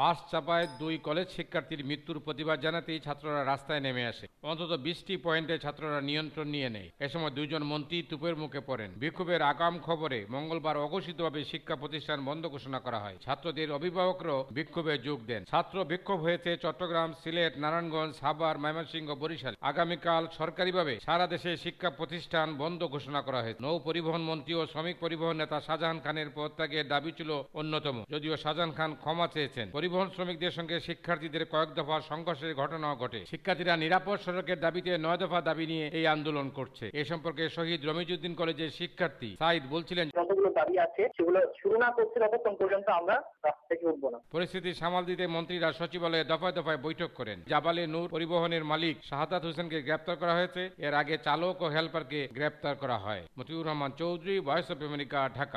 বাস চাপায় দুই কলেজ শিক্ষার্থীর মৃত্যুর প্রতিবাদ জানাতেই ছাত্ররা রাস্তায় নেমে আসে। অন্তত বিশটি পয়েন্টে ছাত্ররা নিয়ন্ত্রণ নিয়ে নেয়। এ সময় দুইজন মন্ত্রী তুপের মুখে পড়েন। বিক্ষোভের আগাম খবরে মঙ্গলবার অঘোষিতভাবে শিক্ষা প্রতিষ্ঠান বন্ধ ঘোষণা করা হয়। ছাত্রদের অভিভাবকরাও বিক্ষোভে যোগ দেন। ছাত্র বিক্ষোভ হয়েছে চট্টগ্রাম, সিলেট, নারায়ণগঞ্জ, সাভার, ময়মনসিংহ, বরিশাল। আগামীকাল সরকারিভাবে সারা দেশে শিক্ষা প্রতিষ্ঠান বন্ধ ঘোষণা করা হয়েছে। নৌ পরিবহন মন্ত্রী ও শ্রমিক পরিবহন নেতা শাহজাহান খানের পদত্যাগের দাবি ছিল অন্যতম। যদিও শাহজাহান খান ক্ষমা চেয়েছেন পরিবহন শ্রমিকদের সঙ্গে শিক্ষার্থীদের কয়েক দফা সংঘর্ষের ঘটনাও ঘটে। শিক্ষার্থীরা নিরাপদ সড়কের দাবিতে নয় দফা দাবি নিয়ে এই আন্দোলন করছে। এ সম্পর্কে শহীদ রমিজুদ্দিন কলেজের শিক্ষার্থী সাইদ বলছিলেন যতগুলো দাবি আছে সেগুলো শুরু না করছে ততক্ষণ পর্যন্ত আমরা রাস্তা থেকে উঠবো না। পরিস্থিতি সামাল দিতে মন্ত্রীরা সচিবালয়ে দফায় দফায় বৈঠক করেন। জাবালে নূর পরিবহনের মালিক শাহাদাত হোসেনকে গ্রেপ্তার করা হয়েছে। এর আগে চালক ও হেল্পারকে গ্রেপ্তার করা হয়। Motiur Rahman Chowdhury Voice of America Dhaka.